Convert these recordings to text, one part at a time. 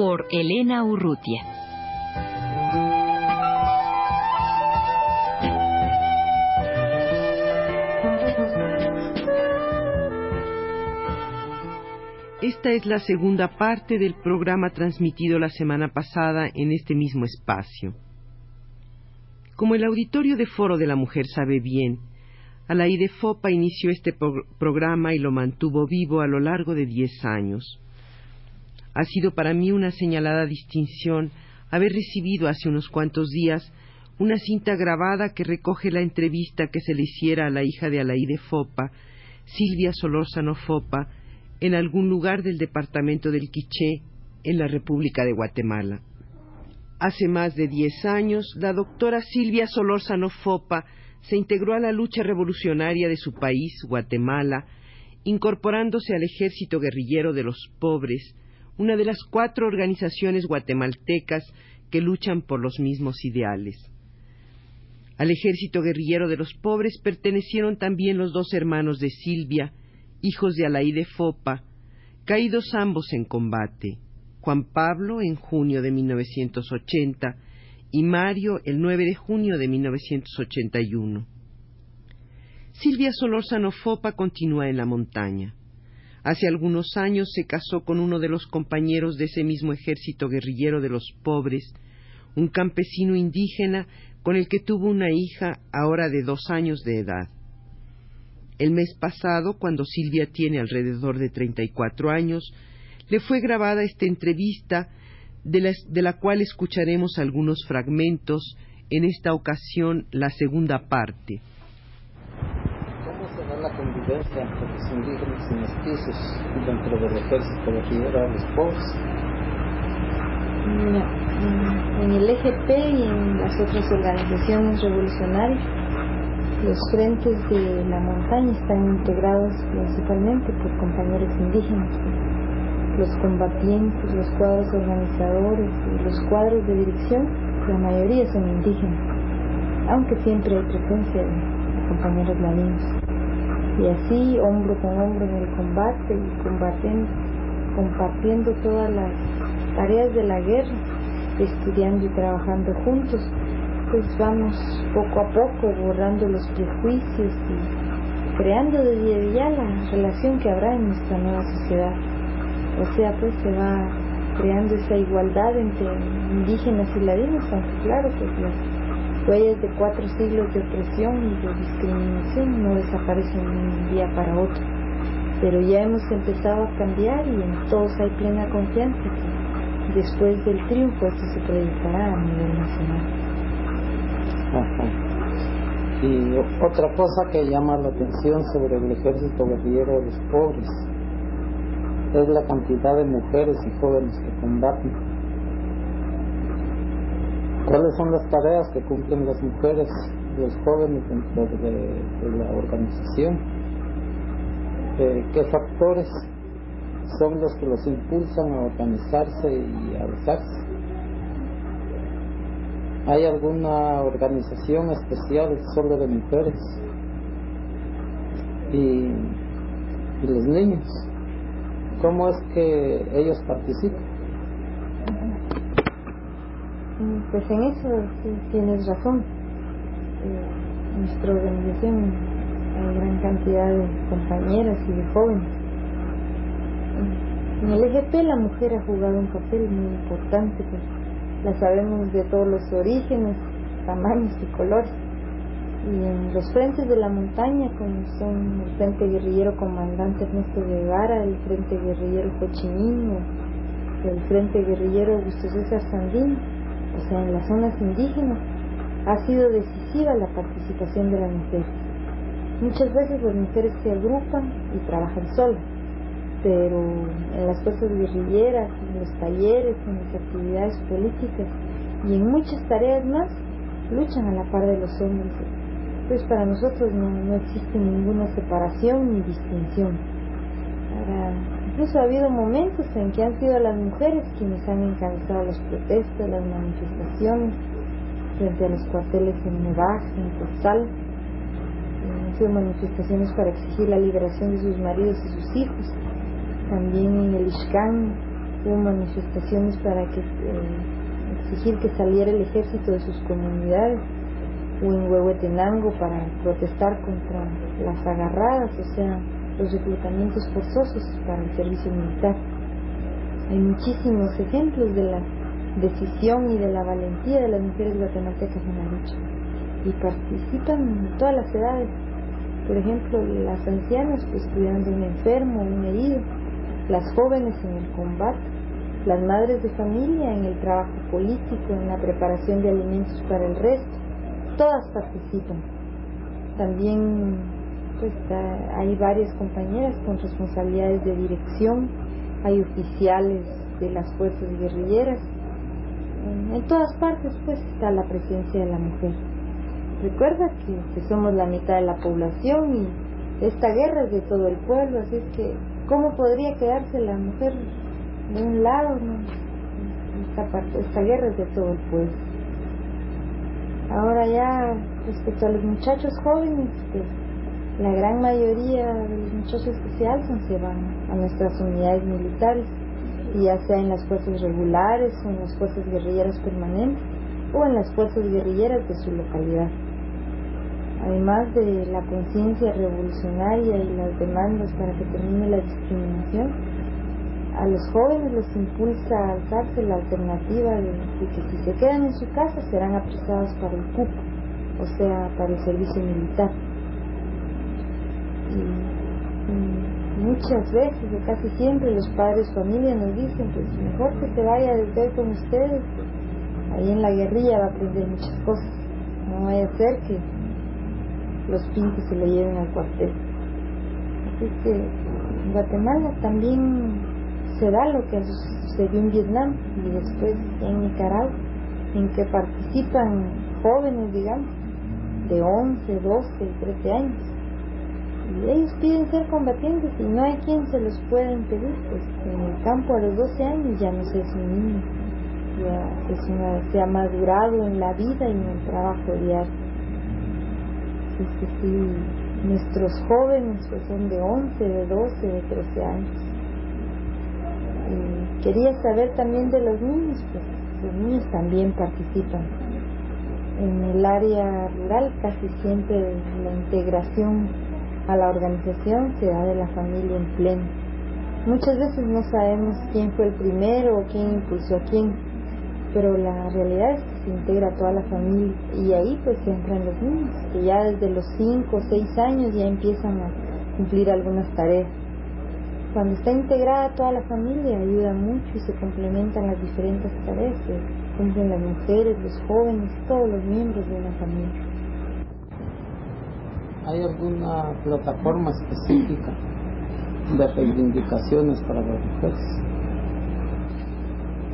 Por Elena Urrutia. Esta es la segunda parte del programa transmitido la semana pasada en este mismo espacio. Como el auditorio de Foro de la Mujer sabe bien, Alaide Fopa inició este programa y lo mantuvo vivo a lo largo de diez años. Ha sido para mí una señalada distinción haber recibido hace unos cuantos días una cinta grabada que recoge la entrevista que se le hiciera a la hija de Alaide Fopa, Silvia Solórzano Fopa, en algún lugar del departamento del Quiché, en la República de Guatemala. Hace más de diez años, la doctora Silvia Solórzano Fopa se integró a la lucha revolucionaria de su país, Guatemala, incorporándose al Ejército Guerrillero de los Pobres, una de las cuatro organizaciones guatemaltecas que luchan por los mismos ideales. Al Ejército Guerrillero de los Pobres pertenecieron también los dos hermanos de Silvia, hijos de Alaide Fopa, caídos ambos en combate, Juan Pablo en junio de 1980 y Mario el 9 de junio de 1981. Silvia Solórzano Fopa continúa en la montaña. Hace algunos años se casó con uno de los compañeros de ese mismo ejército guerrillero de los pobres, un campesino indígena con el que tuvo una hija ahora de dos años de edad. El mes pasado, cuando Silvia tiene alrededor de treinta y cuatro años, le fue grabada esta entrevista de la, cual escucharemos algunos fragmentos, en esta ocasión la segunda parte. ¿Cómo se da la convivencia entre los indígenas y mestizos dentro del ejército de de los pobres? en el EGP y en las otras organizaciones revolucionarias, los frentes de la montaña están integrados principalmente por compañeros indígenas los combatientes, los cuadros organizadores y los cuadros de dirección, la mayoría son indígenas, aunque siempre hay presencia de compañeros ladinos. Y así, hombro con hombro en el combate y combatiendo, compartiendo todas las tareas de la guerra, estudiando y trabajando juntos, pues vamos poco a poco borrando los prejuicios y creando desde ya la relación que habrá en nuestra nueva sociedad. O sea, pues se va creando esa igualdad entre indígenas y ladinos, aunque claro, pues las huellas de cuatro siglos de opresión y de discriminación no desaparecen de un día para otro. Pero ya hemos empezado a cambiar y en todos hay plena confianza que después del triunfo esto se proyectará a nivel nacional. Y otra cosa que llama la atención sobre el ejército guerrillero de los pobres es la cantidad de mujeres y jóvenes que combaten. ¿Cuáles son las tareas que cumplen las mujeres los jóvenes dentro de, la organización? Eh, ¿Qué factores son los que los impulsan a organizarse y a alzarse? ¿Hay alguna organización especial solo de mujeres? Y, y los niños ¿Cómo es que ellos participan? Pues en eso tienes razón. En nuestra organización hay gran cantidad de compañeras y de jóvenes. En el EGP la mujer ha jugado un papel muy importante, pues la sabemos de todos los orígenes, tamaños y colores y en los frentes de la montaña, como son el Frente Guerrillero Comandante Ernesto Guevara, el Frente Guerrillero Cochimino, el Frente Guerrillero Augusto César Sandín, o sea, en las zonas indígenas, ha sido decisiva la participación de las mujeres. Muchas veces las mujeres se agrupan y trabajan solas, pero en las fuerzas guerrilleras, en los talleres, en las actividades políticas y en muchas tareas más, luchan a la par de los hombres. Pues para nosotros no, no existe ninguna separación ni distinción. Incluso ha habido momentos en que han sido las mujeres quienes han encabezado las protestas, las manifestaciones frente a los cuarteles en Nevaj, en Costal. Han sido manifestaciones para exigir la liberación de sus maridos y sus hijos. También en el Ishkan hubo manifestaciones para que, eh, exigir que saliera el ejército de sus comunidades o en Huehuetenango para protestar contra las agarradas, o sea, los reclutamientos forzosos para el servicio militar. Hay muchísimos ejemplos de la decisión y de la valentía de las mujeres guatemaltecas en la lucha y participan en todas las edades. Por ejemplo, las ancianas pues cuidando un enfermo, un herido, las jóvenes en el combate, las madres de familia en el trabajo político, en la preparación de alimentos para el resto, todas participan. También pues hay varias compañeras con responsabilidades de dirección, hay oficiales de las fuerzas guerrilleras. En, todas partes pues está la presencia de la mujer. Recuerda que, somos la mitad de la población y esta guerra es de todo el pueblo, así es que ¿cómo podría quedarse la mujer de un lado? Esta, parte, esta guerra es de todo el pueblo. Ahora ya respecto a los muchachos jóvenes, pues la gran mayoría de los muchachos que se alzan se van a nuestras unidades militares, ya sea en las fuerzas regulares o en las fuerzas guerrilleras permanentes o en las fuerzas guerrilleras de su localidad. Además de la conciencia revolucionaria y las demandas para que termine la discriminación, a los jóvenes les impulsa a alzarse la alternativa de, que si se quedan en su casa serán apresados para el cupo, o sea, para el servicio militar y, muchas veces o casi siempre los padres familia nos dicen pues mejor que se vaya desde hoy con ustedes ahí en la guerrilla va a aprender muchas cosas. No vaya a ser que los pintos se lo lleven al cuartel. Así que en Guatemala también se da lo que sucedió en Vietnam y después en Nicaragua en que participan jóvenes digamos de 11, 12, 13 años ellos piden ser combatientes y no hay quien se los pueda impedir, pues en el campo a los 12 años ya no se es un niño, ya se ha madurado en la vida y en el trabajo diario. Es que sí, nuestros jóvenes pues son de 11, de 12, de 13 años. Y quería saber también de los niños, pues los niños también participan. En el área rural casi siempre la integración a la organización se da de la familia en pleno. Muchas veces no sabemos quién fue el primero o quién impulsó a quién, pero la realidad es que se integra toda la familia y ahí pues entran los niños, que ya desde los 5 o 6 años ya empiezan a cumplir algunas tareas. Cuando está integrada toda la familia ayuda mucho y se complementan las diferentes tareas que cumplen las mujeres, los jóvenes, todos los miembros de una familia. ¿Hay alguna plataforma específica de reivindicaciones para las mujeres?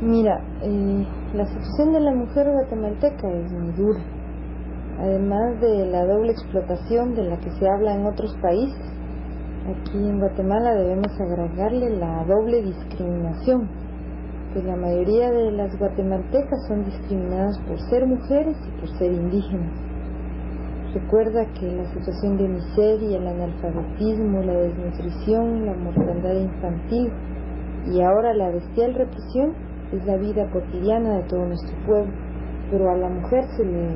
Mira, eh, la situación de la mujer guatemalteca es muy dura. Además de la doble explotación de la que se habla en otros países, aquí en Guatemala debemos agregarle la doble discriminación, que la mayoría de las guatemaltecas son discriminadas por ser mujeres y por ser indígenas. Recuerda que la situación de miseria, el analfabetismo, la desnutrición, la mortandad infantil y ahora la bestial represión es la vida cotidiana de todo nuestro pueblo, pero a la mujer se le,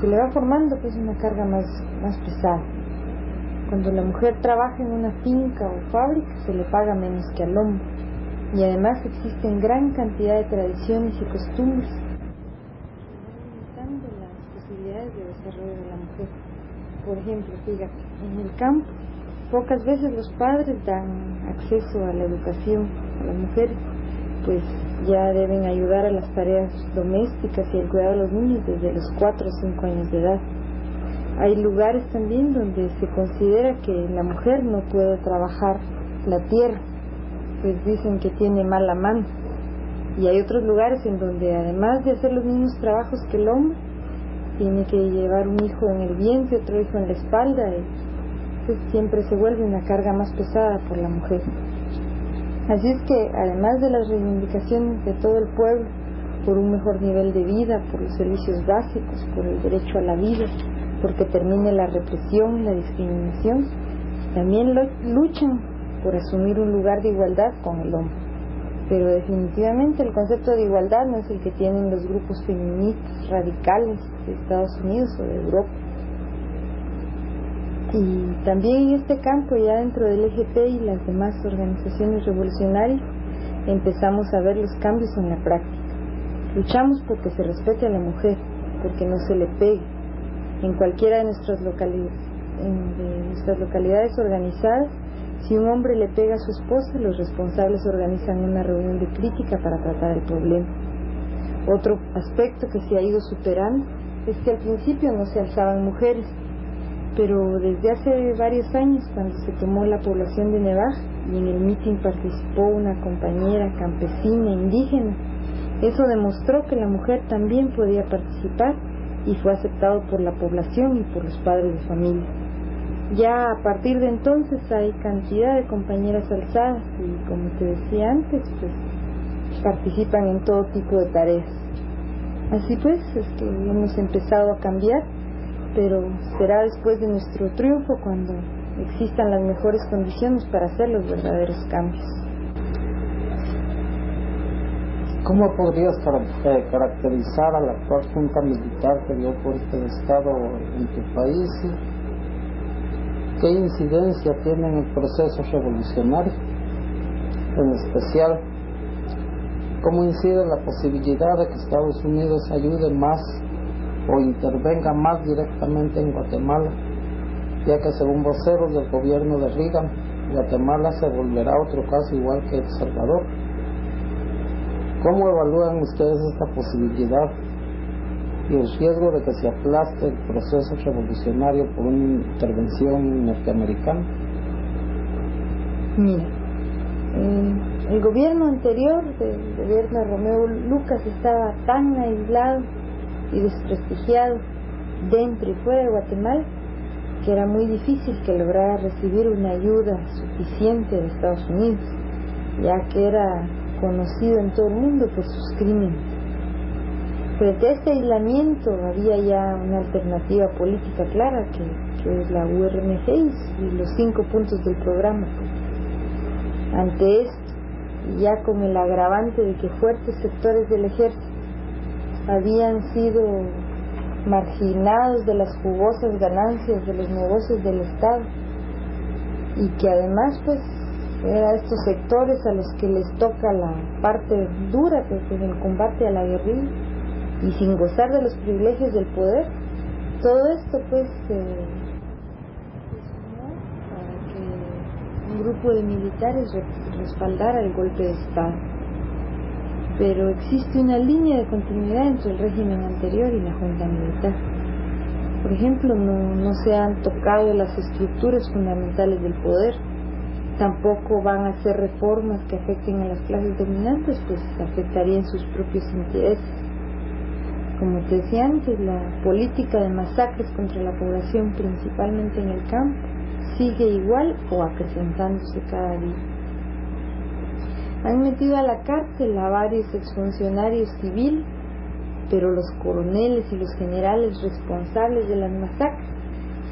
se le va formando pues una carga más, más pesada. Cuando la mujer trabaja en una finca o fábrica se le paga menos que al hombre y además existen gran cantidad de tradiciones y costumbres por ejemplo, fíjate, en el campo pocas veces los padres dan acceso a la educación a las mujeres, pues ya deben ayudar a las tareas domésticas y el cuidado de los niños desde los 4 o 5 años de edad. Hay lugares también donde se considera que la mujer no puede trabajar la tierra, pues dicen que tiene mala mano. Y hay otros lugares en donde además de hacer los mismos trabajos que el hombre, tiene que llevar un hijo en el vientre, otro hijo en la espalda, y pues siempre se vuelve una carga más pesada por la mujer. Así es que además de las reivindicaciones de todo el pueblo por un mejor nivel de vida, por los servicios básicos, por el derecho a la vida, porque termine la represión y la discriminación, también luchan por asumir un lugar de igualdad con el hombre. Pero definitivamente el concepto de igualdad no es el que tienen los grupos feministas radicales de Estados Unidos o de Europa. Y también en este campo, ya dentro del EGP y las demás organizaciones revolucionarias, empezamos a ver los cambios en la práctica. Luchamos porque se respete a la mujer, porque no se le pegue. En cualquiera de nuestras localidades, en nuestras localidades organizadas, si un hombre le pega a su esposa, los responsables organizan una reunión de crítica para tratar el problema. Otro aspecto que se ha ido superando es que al principio no se alzaban mujeres, pero desde hace varios años, cuando se tomó la población de Nevaj y en el mitin participó una compañera campesina indígena, eso demostró que la mujer también podía participar y fue aceptado por la población y por los padres de familia. Ya a partir de entonces hay cantidad de compañeras alzadas y como te decía antes, pues participan en todo tipo de tareas. Así pues, es que hemos empezado a cambiar, pero será después de nuestro triunfo cuando existan las mejores condiciones para hacer los verdaderos cambios. ¿Cómo podrías eh, caracterizar a la actual Junta Militar que dio fuerte de Estado en tu país? ¿Qué incidencia tiene en el proceso revolucionario? En especial, ¿cómo incide la posibilidad de que Estados Unidos ayude más o intervenga más directamente en Guatemala? Ya que según voceros del gobierno de Reagan, Guatemala se volverá otro caso igual que El Salvador ¿Cómo evalúan ustedes esta posibilidad y el riesgo de que se aplaste el proceso revolucionario por una intervención norteamericana? Mira, eh, el gobierno anterior, el gobierno de Romeo Lucas, estaba tan aislado y desprestigiado dentro y fuera de Guatemala que era muy difícil que lograra recibir una ayuda suficiente de Estados Unidos, ya que era conocido en todo el mundo por sus crímenes. Frente a este aislamiento había ya una alternativa política clara que, es la URMG y los cinco puntos del programa. Ante esto, ya con el agravante de que fuertes sectores del ejército habían sido marginados de las jugosas ganancias de los negocios del Estado y que además pues a estos sectores a los que les toca la parte dura que es el combate a la guerrilla y sin gozar de los privilegios del poder todo esto pues para que un grupo de militares respaldara el golpe de estado. Pero existe una línea de continuidad entre el régimen anterior y la junta militar. Por ejemplo no, no se han tocado las estructuras fundamentales del poder. Tampoco van a hacer reformas que afecten a las clases dominantes, pues afectarían sus propios intereses. Como te decía antes, la política de masacres contra la población, principalmente en el campo, sigue igual o acrecentándose cada día. Han metido a la cárcel a varios exfuncionarios civiles, pero los coroneles y los generales responsables de las masacres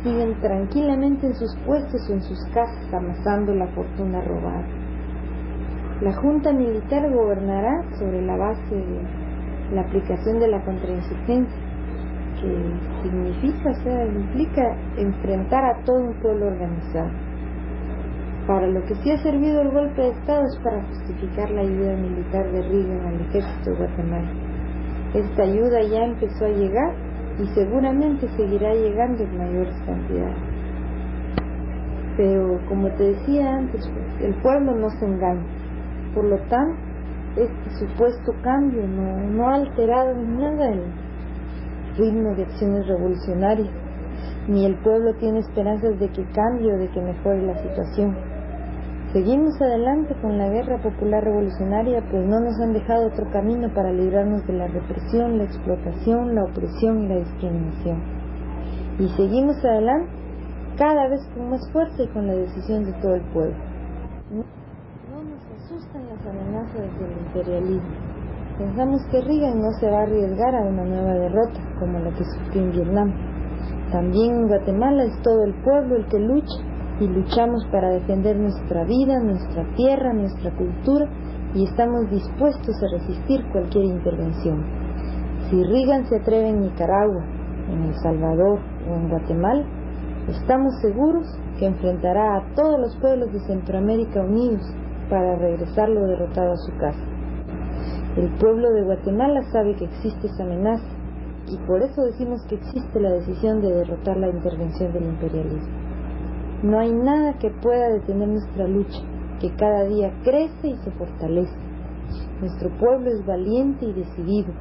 siguen tranquilamente en sus puestos o en sus casas amasando la fortuna robada. La Junta Militar gobernará sobre la base de la aplicación de la contrainsurgencia, que significa, o sea, implica enfrentar a todo un pueblo organizado. Para lo que sí ha servido el golpe de Estado es para justificar la ayuda militar de Reagan al ejército de Guatemala. Esta ayuda ya empezó a llegar y seguramente seguirá llegando en mayores cantidades. Pero como te decía antes, pues, el pueblo no se engaña. Por lo tanto, este supuesto cambio no, no ha alterado en nada el ritmo de acciones revolucionarias, ni el pueblo tiene esperanzas de que cambie o de que mejore la situación. Seguimos adelante con la guerra popular revolucionaria, pues no nos han dejado otro camino para librarnos de la represión, la explotación, la opresión y la discriminación. Y seguimos adelante cada vez con más fuerza y con la decisión de todo el pueblo. Asustan las amenazas del imperialismo. Pensamos que Reagan no se va a arriesgar a una nueva derrota como la que sufrió en Vietnam. También en Guatemala es todo el pueblo el que lucha y luchamos para defender nuestra vida, nuestra tierra, nuestra cultura y estamos dispuestos a resistir cualquier intervención. Si Reagan se atreve en Nicaragua, en El Salvador o en Guatemala, estamos seguros que enfrentará a todos los pueblos de Centroamérica unidos para regresarlo derrotado a su casa. El pueblo de Guatemala sabe que existe esa amenaza y por eso decimos que existe la decisión de derrotar la intervención del imperialismo. No hay nada que pueda detener nuestra lucha, que cada día crece y se fortalece. Nuestro pueblo es valiente y decidido,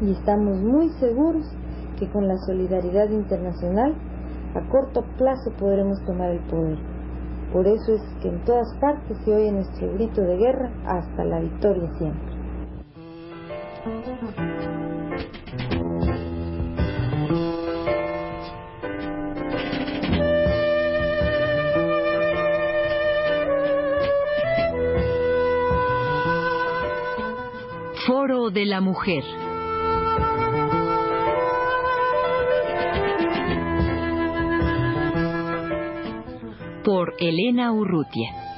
y estamos muy seguros que con la solidaridad internacional a corto plazo podremos tomar el poder. Por eso es que en todas partes se oye nuestro grito de guerra hasta la victoria siempre. Foro de la Mujer. Por Elena Urrutia.